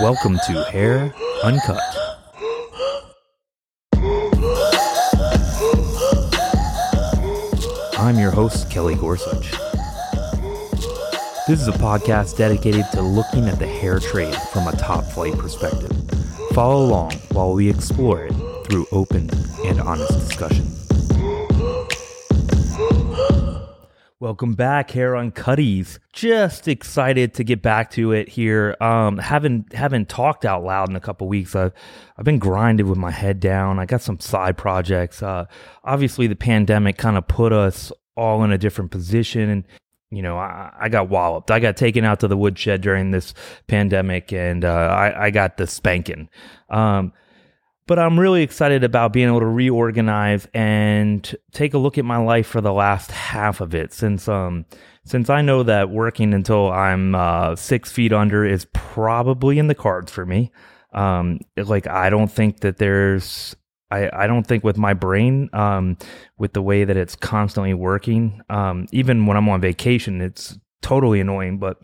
Welcome to Hair Uncut. I'm your host, Kelly Gorsuch. This is a podcast dedicated to looking at the hair trade from a top flight perspective. Follow along while we explore it through open and honest discussion. Welcome back, here on Uncutties. Just excited to get back to it here. Um, haven't haven't talked out loud in a couple weeks. I've I've been grinded with my head down. I got some side projects. Uh, obviously, the pandemic kind of put us all in a different position, and you know, I, I got walloped. I got taken out to the woodshed during this pandemic, and uh, I, I got the spanking. Um, but I'm really excited about being able to reorganize and take a look at my life for the last half of it since um since I know that working until I'm uh, six feet under is probably in the cards for me. Um, like I don't think that there's I, I don't think with my brain, um, with the way that it's constantly working, um, even when I'm on vacation, it's totally annoying. But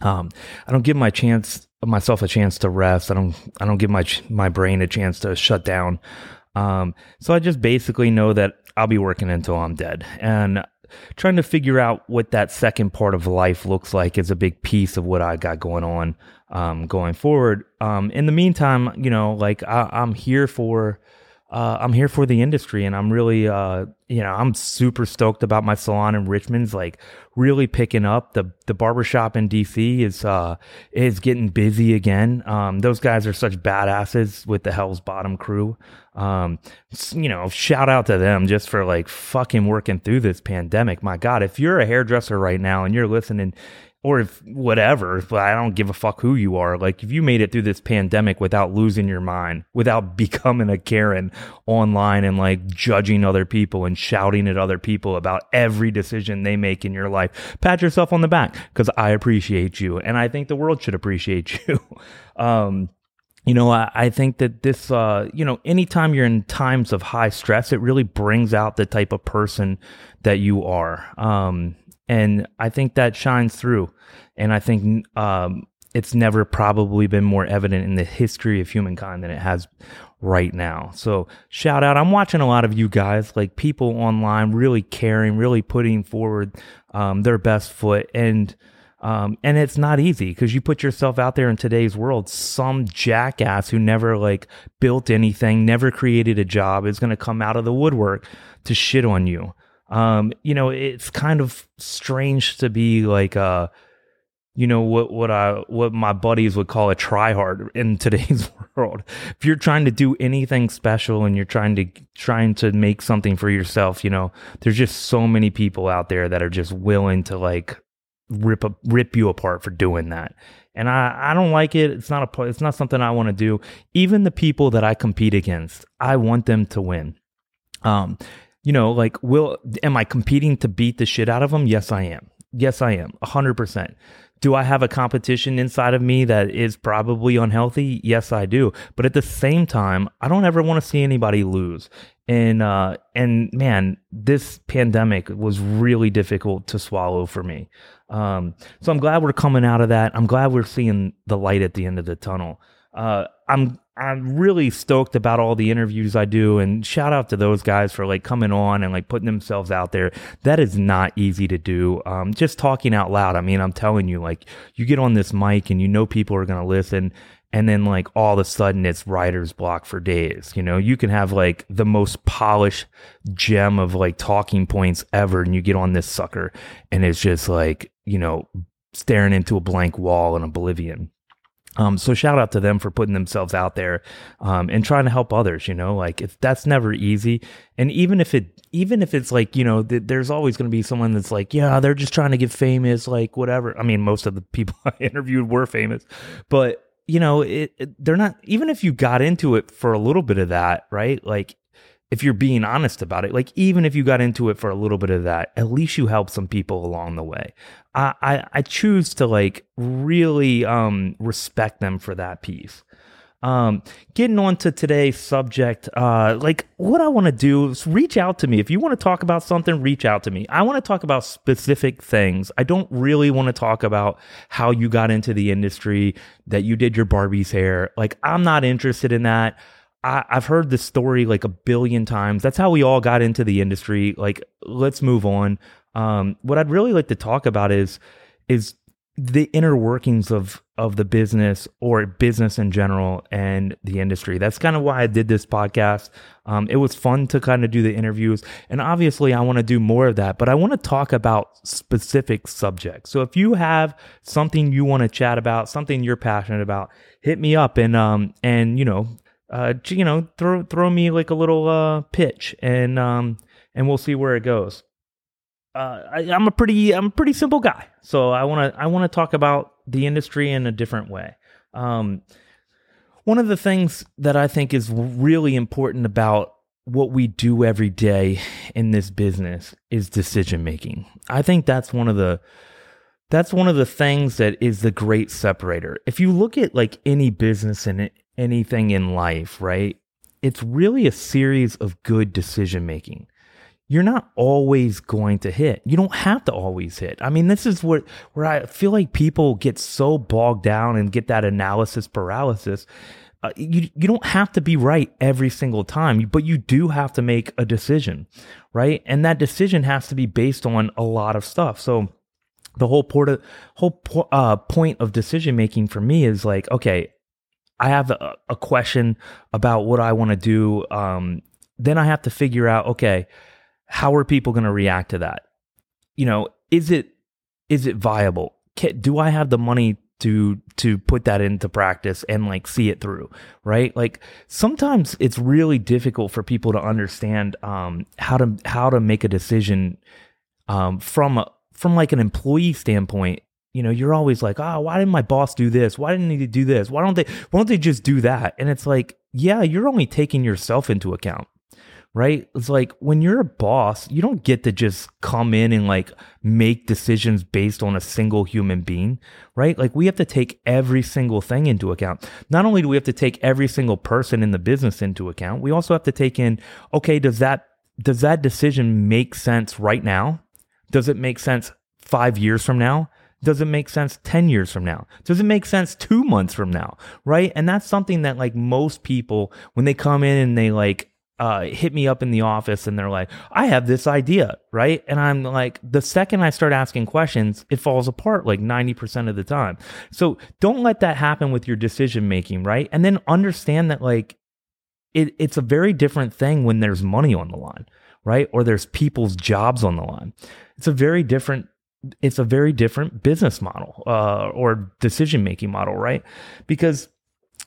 um, I don't give my chance myself a chance to rest. I don't I don't give my my brain a chance to shut down. Um, so I just basically know that I'll be working until I'm dead, and trying to figure out what that second part of life looks like is a big piece of what I got going on um, going forward. Um, in the meantime, you know, like I, I'm here for uh, I'm here for the industry and I'm really, uh, you know, I'm super stoked about my salon in Richmond's like really picking up. The, the barbershop in DC is, uh, is getting busy again. Um, those guys are such badasses with the Hell's Bottom crew. Um, you know, shout out to them just for like fucking working through this pandemic. My God, if you're a hairdresser right now and you're listening or if whatever, but I don't give a fuck who you are. Like if you made it through this pandemic without losing your mind, without becoming a Karen online and like judging other people and shouting at other people about every decision they make in your life, pat yourself on the back because I appreciate you and I think the world should appreciate you. um, you know, I, I, think that this, uh, you know, anytime you're in times of high stress, it really brings out the type of person that you are. Um, and I think that shines through. And I think um, it's never probably been more evident in the history of humankind than it has right now. So shout out. I'm watching a lot of you guys, like people online, really caring, really putting forward um, their best foot. And um, and it's not easy because you put yourself out there in today's world. Some jackass who never like built anything, never created a job is going to come out of the woodwork to shit on you. Um, you know, it's kind of strange to be like uh you know what what I what my buddies would call a tryhard in today's world. If you're trying to do anything special and you're trying to trying to make something for yourself, you know, there's just so many people out there that are just willing to like rip a, rip you apart for doing that. And I, I don't like it. It's not a it's not something I want to do. Even the people that I compete against, I want them to win. Um, you know, like, will, am I competing to beat the shit out of them? Yes, I am. Yes, I am. 100%. Do I have a competition inside of me that is probably unhealthy? Yes, I do. But at the same time, I don't ever want to see anybody lose. And uh, and man, this pandemic was really difficult to swallow for me. Um, so I'm glad we're coming out of that. I'm glad we're seeing the light at the end of the tunnel. Uh, I'm I'm really stoked about all the interviews I do and shout out to those guys for like coming on and like putting themselves out there. That is not easy to do. Um, just talking out loud. I mean, I'm telling you, like you get on this mic and you know people are going to listen and then like all of a sudden it's writer's block for days. You know, you can have like the most polished gem of like talking points ever and you get on this sucker and it's just like, you know, staring into a blank wall in oblivion. Um, so shout out to them for putting themselves out there um, and trying to help others. You know, like if that's never easy, and even if it, even if it's like you know, th- there's always going to be someone that's like, yeah, they're just trying to get famous, like whatever. I mean, most of the people I interviewed were famous, but you know, it, it they're not. Even if you got into it for a little bit of that, right? Like if you're being honest about it, like even if you got into it for a little bit of that, at least you help some people along the way. I, I, I choose to like really um, respect them for that piece. Um, getting on to today's subject, uh, like what I want to do is reach out to me. If you want to talk about something, reach out to me. I want to talk about specific things. I don't really want to talk about how you got into the industry, that you did your Barbie's hair. Like, I'm not interested in that. I, I've heard this story like a billion times. That's how we all got into the industry. Like, let's move on. Um, what I'd really like to talk about is is the inner workings of of the business or business in general and the industry. That's kind of why I did this podcast. Um, it was fun to kind of do the interviews, and obviously, I want to do more of that. But I want to talk about specific subjects. So if you have something you want to chat about, something you're passionate about, hit me up and um and you know uh you know throw throw me like a little uh pitch and um and we'll see where it goes uh, I, am a pretty I'm a pretty simple guy, so I want to I want to talk about the industry in a different way. Um, one of the things that I think is really important about what we do every day in this business is decision making. I think that's one of the that's one of the things that is the great separator. If you look at like any business and anything in life, right? It's really a series of good decision making you're not always going to hit. You don't have to always hit. I mean, this is where where I feel like people get so bogged down and get that analysis paralysis. Uh, you you don't have to be right every single time, but you do have to make a decision, right? And that decision has to be based on a lot of stuff. So the whole port whole uh, point of decision making for me is like, okay, I have a, a question about what I want to do. Um, then I have to figure out, okay how are people going to react to that? You know, is it is it viable? Can, do I have the money to to put that into practice and like see it through right like sometimes it's really difficult for people to understand um how to how to make a decision um from a, from like an employee standpoint you know you're always like oh why didn't my boss do this why didn't he do this why don't they why don't they just do that and it's like yeah you're only taking yourself into account right? It's like when you're a boss, you don't get to just come in and like make decisions based on a single human being, right? Like we have to take every single thing into account. Not only do we have to take every single person in the business into account, we also have to take in, okay, does that does that decision make sense right now? Does it make sense 5 years from now? Does it make sense 10 years from now? Does it make sense two months from now? Right. And that's something that like most people, when they come in and they like uh, hit me up in the office and they're like, I have this idea, right? And I'm like, the second I start asking questions, it falls apart like 90% of the time. So don't let that happen with your decision making, right? And then understand that like it, it's a very different thing when there's money on the line, right? Or there's people's jobs on the line. It's a very different it's a very different business model uh, or decision making model, right? Because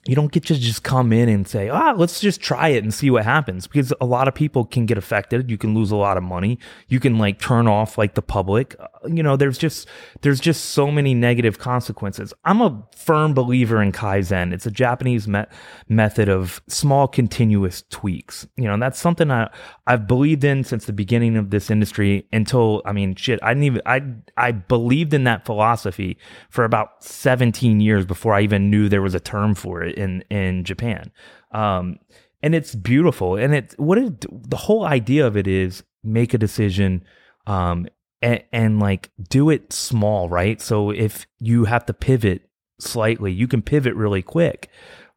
you don't get to just come in and say, ah, let's just try it and see what happens. Because a lot of people can get affected. You can lose a lot of money. You can like turn off like the public. Uh, you know, there's just there's just so many negative consequences. I'm a firm believer in Kaizen. It's a Japanese me- method of small continuous tweaks. You know, and that's something I I've believed in since the beginning of this industry until I mean, shit, I didn't even I I believed in that philosophy for about 17 years before I even knew there was a term for it in in Japan. Um, and it's beautiful. And it what it the whole idea of it is make a decision um, and, and like do it small, right? So if you have to pivot slightly, you can pivot really quick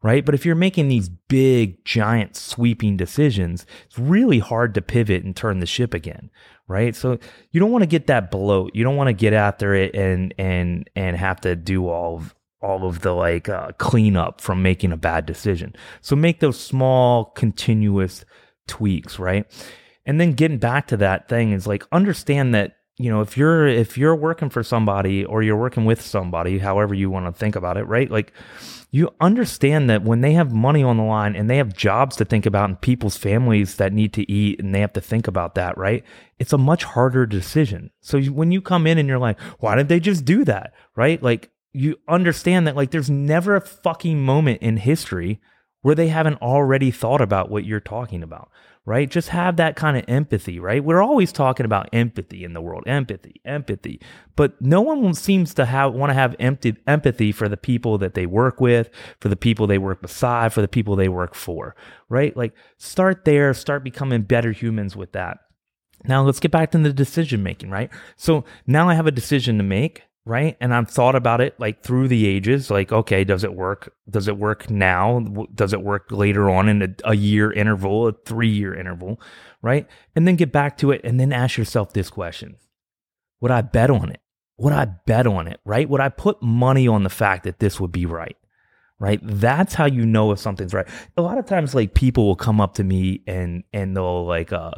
right? But if you're making these big, giant, sweeping decisions, it's really hard to pivot and turn the ship again, right? So you don't want to get that bloat. You don't want to get after it and and and have to do all of all of the like uh, cleanup from making a bad decision. So make those small, continuous tweaks, right? And then getting back to that thing is like understand that you know if you're if you're working for somebody or you're working with somebody, however you want to think about it, right? Like you understand that when they have money on the line and they have jobs to think about and people's families that need to eat and they have to think about that, right? It's a much harder decision. So when you come in and you're like, why didn't they just do that? Right? Like you understand that like there's never a fucking moment in history where they haven't already thought about what you're talking about right? Just have that kind of empathy, right? We're always talking about empathy in the world, empathy, empathy, but no one seems to have want to have empty, empathy for the people that they work with, for the people they work beside, for the people they work for, right? Like start there, start becoming better humans with that. Now let's get back to the decision making, right? So now I have a decision to make right? And i've thought about it like through the ages like okay does it work? Does it work now? Does it work later on in a, a year interval a three year interval? Right? And then get back to it and then ask yourself this question. Would i bet on it? Would i bet on it? Right? Would i put money on the fact that this would be right? Right? That's how you know if something's right. A lot of times like people will come up to me and and they'll like uh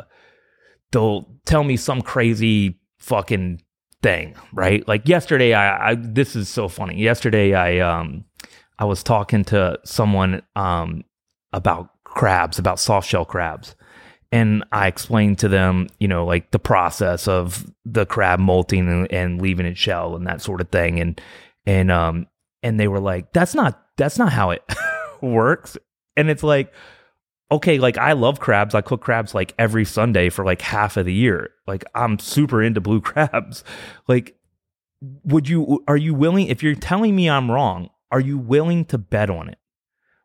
they'll tell me some crazy fucking thing, right? Like yesterday, I, I this is so funny. Yesterday, I um I was talking to someone um about crabs, about soft shell crabs. And I explained to them, you know, like the process of the crab molting and, and leaving its shell and that sort of thing. And and um and they were like, that's not that's not how it works. And it's like, okay, like I love crabs. I cook crabs like every Sunday for like half of the year. Like I'm super into blue crabs. Like, would you, are you willing, if you're telling me I'm wrong, are you willing to bet on it?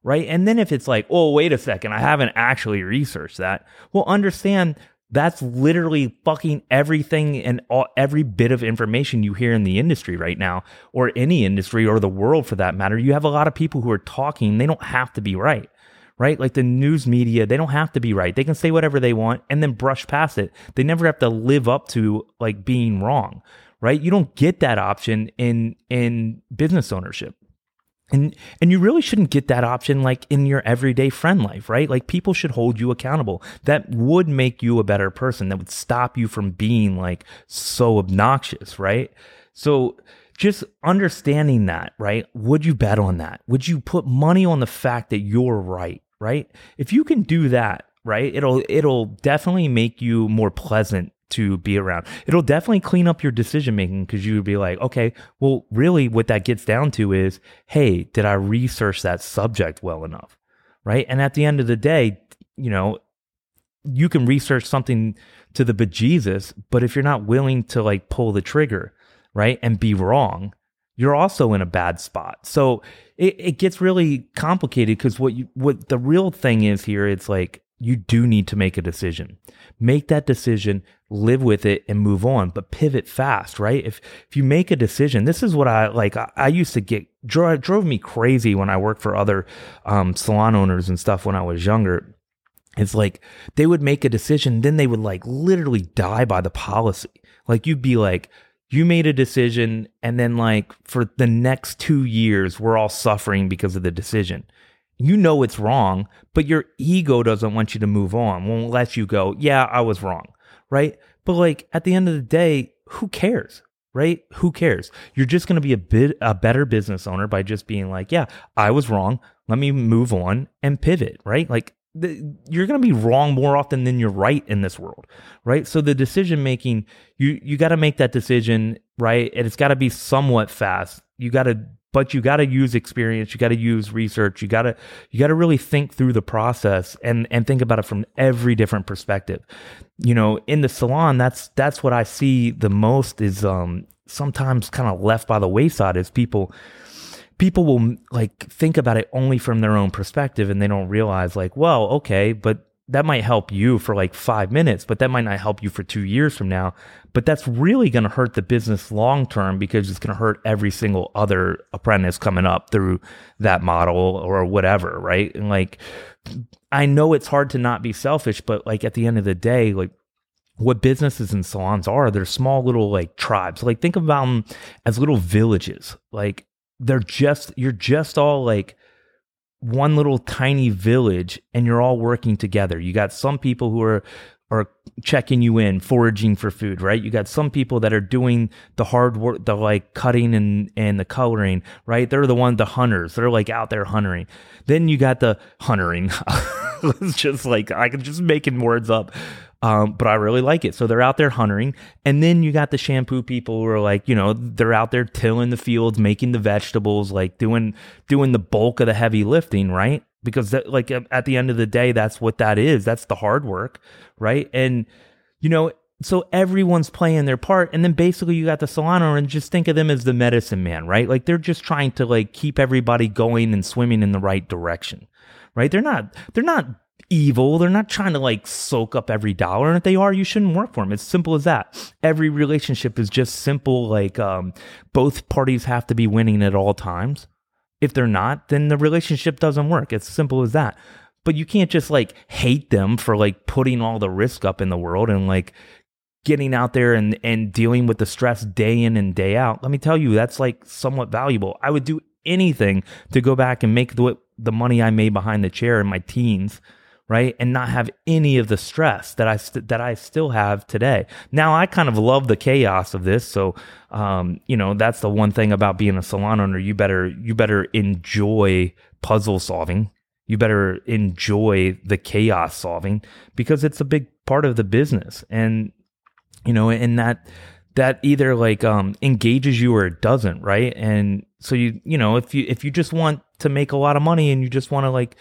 Right. And then if it's like, oh, wait a second, I haven't actually researched that. Well, understand that's literally fucking everything and all, every bit of information you hear in the industry right now, or any industry or the world for that matter. You have a lot of people who are talking, they don't have to be right right? Like the news media, they don't have to be right. They can say whatever they want and then brush past it. They never have to live up to like being wrong, right? You don't get that option in in business ownership. And and you really shouldn't get that option like in your everyday friend life, right? Like people should hold you accountable. That would make you a better person. That would stop you from being like so obnoxious, right? So just understanding that, right? Would you bet on that? Would you put money on the fact that you're right, right? If you can do that, right? It'll it'll definitely make you more pleasant to be around. It'll definitely clean up your decision making because you would be like, okay, well, really what that gets down to is, hey, did I research that subject well enough? Right. And at the end of the day, you know, you can research something to the bejesus, but if you're not willing to like pull the trigger, right, and be wrong, you're also in a bad spot. So it, it gets really complicated because what you what the real thing is here, it's like you do need to make a decision. Make that decision, live with it, and move on. But pivot fast, right? If if you make a decision, this is what I like. I, I used to get drove, drove me crazy when I worked for other um, salon owners and stuff when I was younger. It's like they would make a decision, then they would like literally die by the policy. Like you'd be like, you made a decision and then like for the next 2 years we're all suffering because of the decision. You know it's wrong, but your ego doesn't want you to move on. Won't let you go, "Yeah, I was wrong." Right? But like at the end of the day, who cares? Right? Who cares? You're just going to be a bit a better business owner by just being like, "Yeah, I was wrong. Let me move on and pivot." Right? Like the, you're going to be wrong more often than you're right in this world, right? So the decision making, you you got to make that decision, right? And it's got to be somewhat fast. You got to but you got to use experience, you got to use research, you got to you got to really think through the process and and think about it from every different perspective. You know, in the salon, that's that's what I see the most is um sometimes kind of left by the wayside is people people will like think about it only from their own perspective and they don't realize like, well, okay, but that might help you for like five minutes, but that might not help you for two years from now. But that's really going to hurt the business long term because it's going to hurt every single other apprentice coming up through that model or whatever, right? And like, I know it's hard to not be selfish, but like at the end of the day, like what businesses and salons are, they're small little like tribes. Like think about them as little villages. Like they're just you're just all like one little tiny village and you're all working together. You got some people who are are checking you in, foraging for food, right? You got some people that are doing the hard work, the like cutting and and the coloring, right? They're the one the hunters. They're like out there hunting. Then you got the hunting. it's just like I can just making words up. Um, but I really like it. So they're out there hunting. And then you got the shampoo people who are like, you know, they're out there tilling the fields, making the vegetables, like doing, doing the bulk of the heavy lifting, right? Because that, like at the end of the day, that's what that is. That's the hard work, right? And, you know, so everyone's playing their part and then basically you got the owner and just think of them as the medicine man right like they're just trying to like keep everybody going and swimming in the right direction right they're not they're not evil. They're not trying to like soak up every dollar. And if they are, you shouldn't work for them. It's simple as that. Every relationship is just simple. Like um, both parties have to be winning at all times. If they're not, then the relationship doesn't work. It's simple as that. But you can't just like hate them for like putting all the risk up in the world and like getting out there and, and dealing with the stress day in and day out. Let me tell you, that's like somewhat valuable. I would do anything to go back and make the, the money I made behind the chair in my teens right and not have any of the stress that i st- that i still have today. Now i kind of love the chaos of this so um, you know that's the one thing about being a salon owner. You better you better enjoy puzzle solving. You better enjoy the chaos solving because it's a big part of the business. And you know and that that either like um engages you or it doesn't right? And so you you know if you if you just want to make a lot of money and you just want to like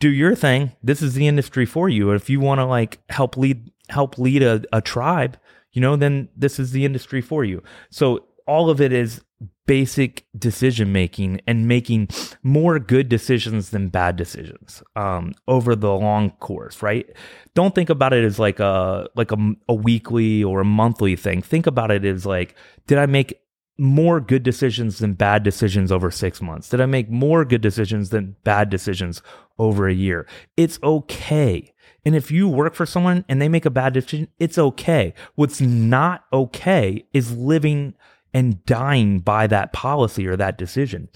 do your thing. This is the industry for you. If you want to like help lead help lead a, a tribe, you know, then this is the industry for you. So all of it is basic decision making and making more good decisions than bad decisions um, over the long course right don't think about it as like a like a, a weekly or a monthly thing think about it as like did i make more good decisions than bad decisions over six months? Did I make more good decisions than bad decisions over a year? It's okay. And if you work for someone and they make a bad decision, it's okay. What's not okay is living and dying by that policy or that decision.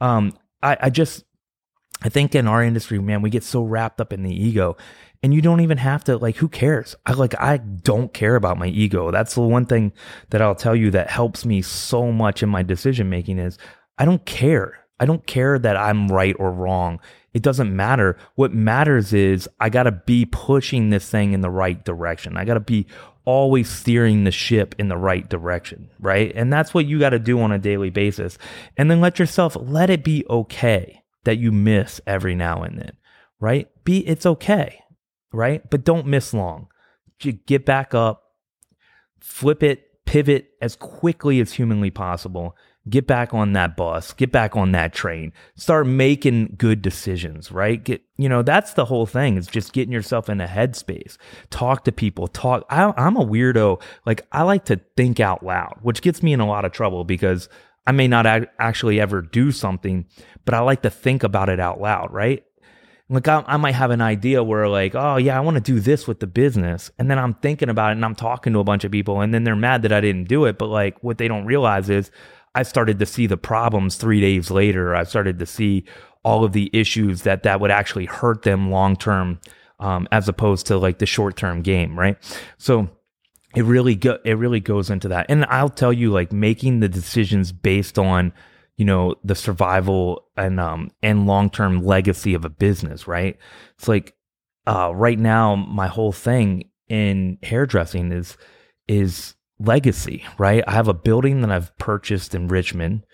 Um, I, I just, I think in our industry, man, we get so wrapped up in the ego and you don't even have to like who cares? I like i don't care about my ego. That's the one thing that i'll tell you that helps me so much in my decision making is i don't care. I don't care that i'm right or wrong. It doesn't matter. What matters is i got to be pushing this thing in the right direction. I got to be always steering the ship in the right direction right? And that's what you got to do on a daily basis. And then let yourself let it be okay that you miss every now and then right? Be it's okay right? But don't miss long. Get back up, flip it, pivot as quickly as humanly possible. Get back on that bus, get back on that train. Start making good decisions, right? Get, you know, that's the whole thing. It's just getting yourself in a headspace. Talk to people. Talk. I, I'm a weirdo. Like I like to think out loud, which gets me in a lot of trouble because I may not actually ever do something, but I like to think about it out loud, right? Like I, I, might have an idea where like oh yeah i want to do this with the business. And then i'm thinking about it and i'm talking to a bunch of people and then they're mad that i didn't do it. But like what they don't realize is i started to see the problems three days later. I started to see all of the issues that that would actually hurt them long term um, as opposed to like the short term game right? So it really go, it really goes into that. And i'll tell you like making the decisions based on you know the survival and um and long-term legacy of a business right? It's like uh right now my whole thing in hairdressing is is legacy right? I have a building that i've purchased in richmond.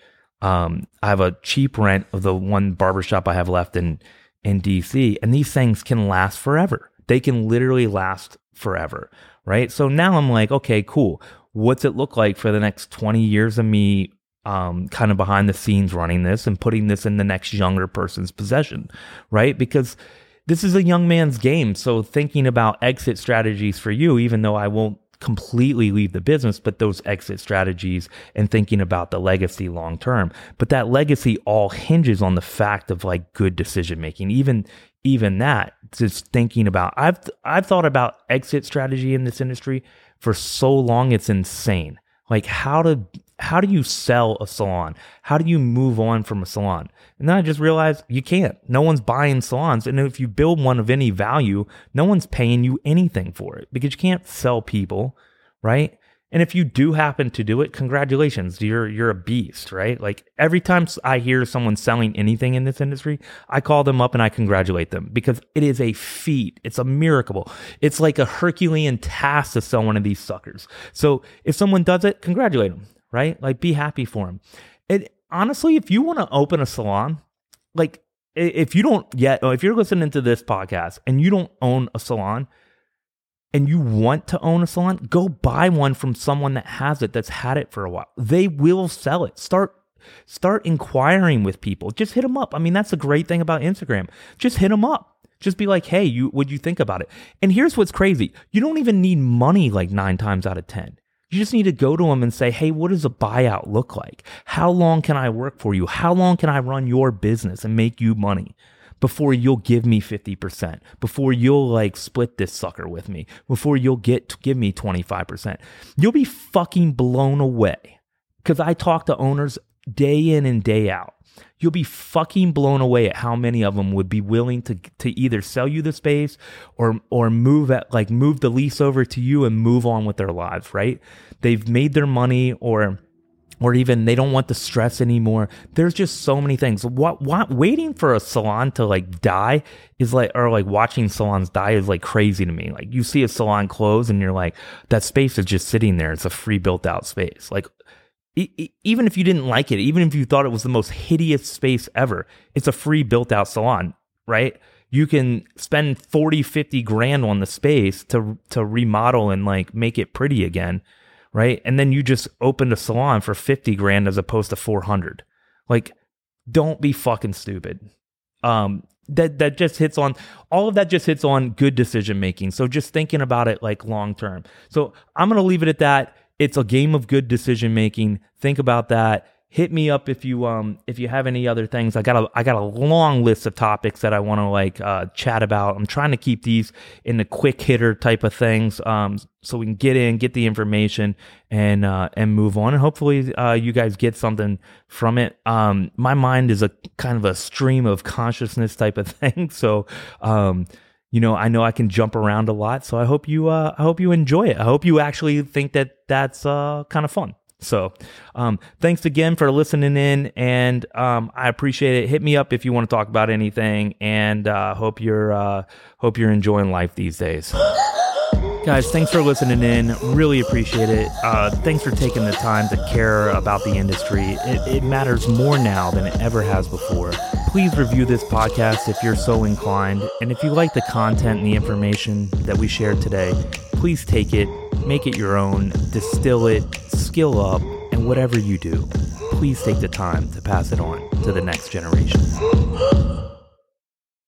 Um i have a cheap rent of the one barbershop i have left in in dc and these things can last forever. They can literally last forever right? So now i'm like okay cool. What's it look like for the next 20 years of me um, kind of behind the scenes running this and putting this in the next younger person's possession, right? Because this is a young man's game. So thinking about exit strategies for you, even though I won't completely leave the business, but those exit strategies and thinking about the legacy long term. But that legacy all hinges on the fact of like good decision making. Even even that, just thinking about I've I've thought about exit strategy in this industry for so long it's insane. Like how to how do you sell a salon? How do you move on from a salon? And then I just realized you can't. No one's buying salons. And if you build one of any value, no one's paying you anything for it because you can't sell people, right? And if you do happen to do it, congratulations. You're you're a beast, right? Like every time I hear someone selling anything in this industry, I call them up and I congratulate them because it is a feat. It's a miracle. It's like a Herculean task to sell one of these suckers. So if someone does it, congratulate them, right? Like be happy for him. It honestly, if you want to open a salon, like if you don't yet, if you're listening to this podcast and you don't own a salon, and you want to own a salon, go buy one from someone that has it that's had it for a while. They will sell it. Start start inquiring with people. Just hit them up. I mean, that's the great thing about Instagram. Just hit them up. Just be like, "Hey, you would you think about it?" And here's what's crazy. You don't even need money like 9 times out of 10. You just need to go to them and say, "Hey, what does a buyout look like? How long can I work for you? How long can I run your business and make you money?" before you'll give me 50%, before you'll like split this sucker with me, before you'll get to give me 25%. You'll be fucking blown away. Cause I talk to owners day in and day out. You'll be fucking blown away at how many of them would be willing to to either sell you the space or or move at like move the lease over to you and move on with their lives, right? They've made their money or or even they don't want the stress anymore. There's just so many things. What, what waiting for a salon to like die is like, or like watching salons die is like crazy to me. Like you see a salon close and you're like, that space is just sitting there. It's a free built out space. Like even if you didn't like it, even if you thought it was the most hideous space ever, it's a free built out salon, right? You can spend 40, 50 grand on the space to, to remodel and like make it pretty again right? And then you just opened a salon for 50 grand as opposed to 400. Like, don't be fucking stupid. Um, that that just hits on all of that just hits on good decision making. So just thinking about it like long term. So I'm gonna leave it at that. It's a game of good decision making. Think about that. Hit me up if you um if you have any other things. I got a i got a long list of topics that i want to like uh, chat about. I'm trying to keep these in the quick hitter type of things um so we can get in get the information and uh and move on and hopefully uh you guys get something from it. Um my mind is a kind of a stream of consciousness type of thing so um you know, I know I can jump around a lot, so I hope you, uh, I hope you enjoy it. I hope you actually think that that's uh, kind of fun. So, um, thanks again for listening in, and um, I appreciate it. Hit me up if you want to talk about anything, and uh, hope you're uh, hope you're enjoying life these days. Guys, thanks for listening in. Really appreciate it. Uh, thanks for taking the time to care about the industry. It, it matters more now than it ever has before. Please review this podcast if you're so inclined. And if you like the content and the information that we shared today, please take it, make it your own, distill it, skill up, and whatever you do, please take the time to pass it on to the next generation.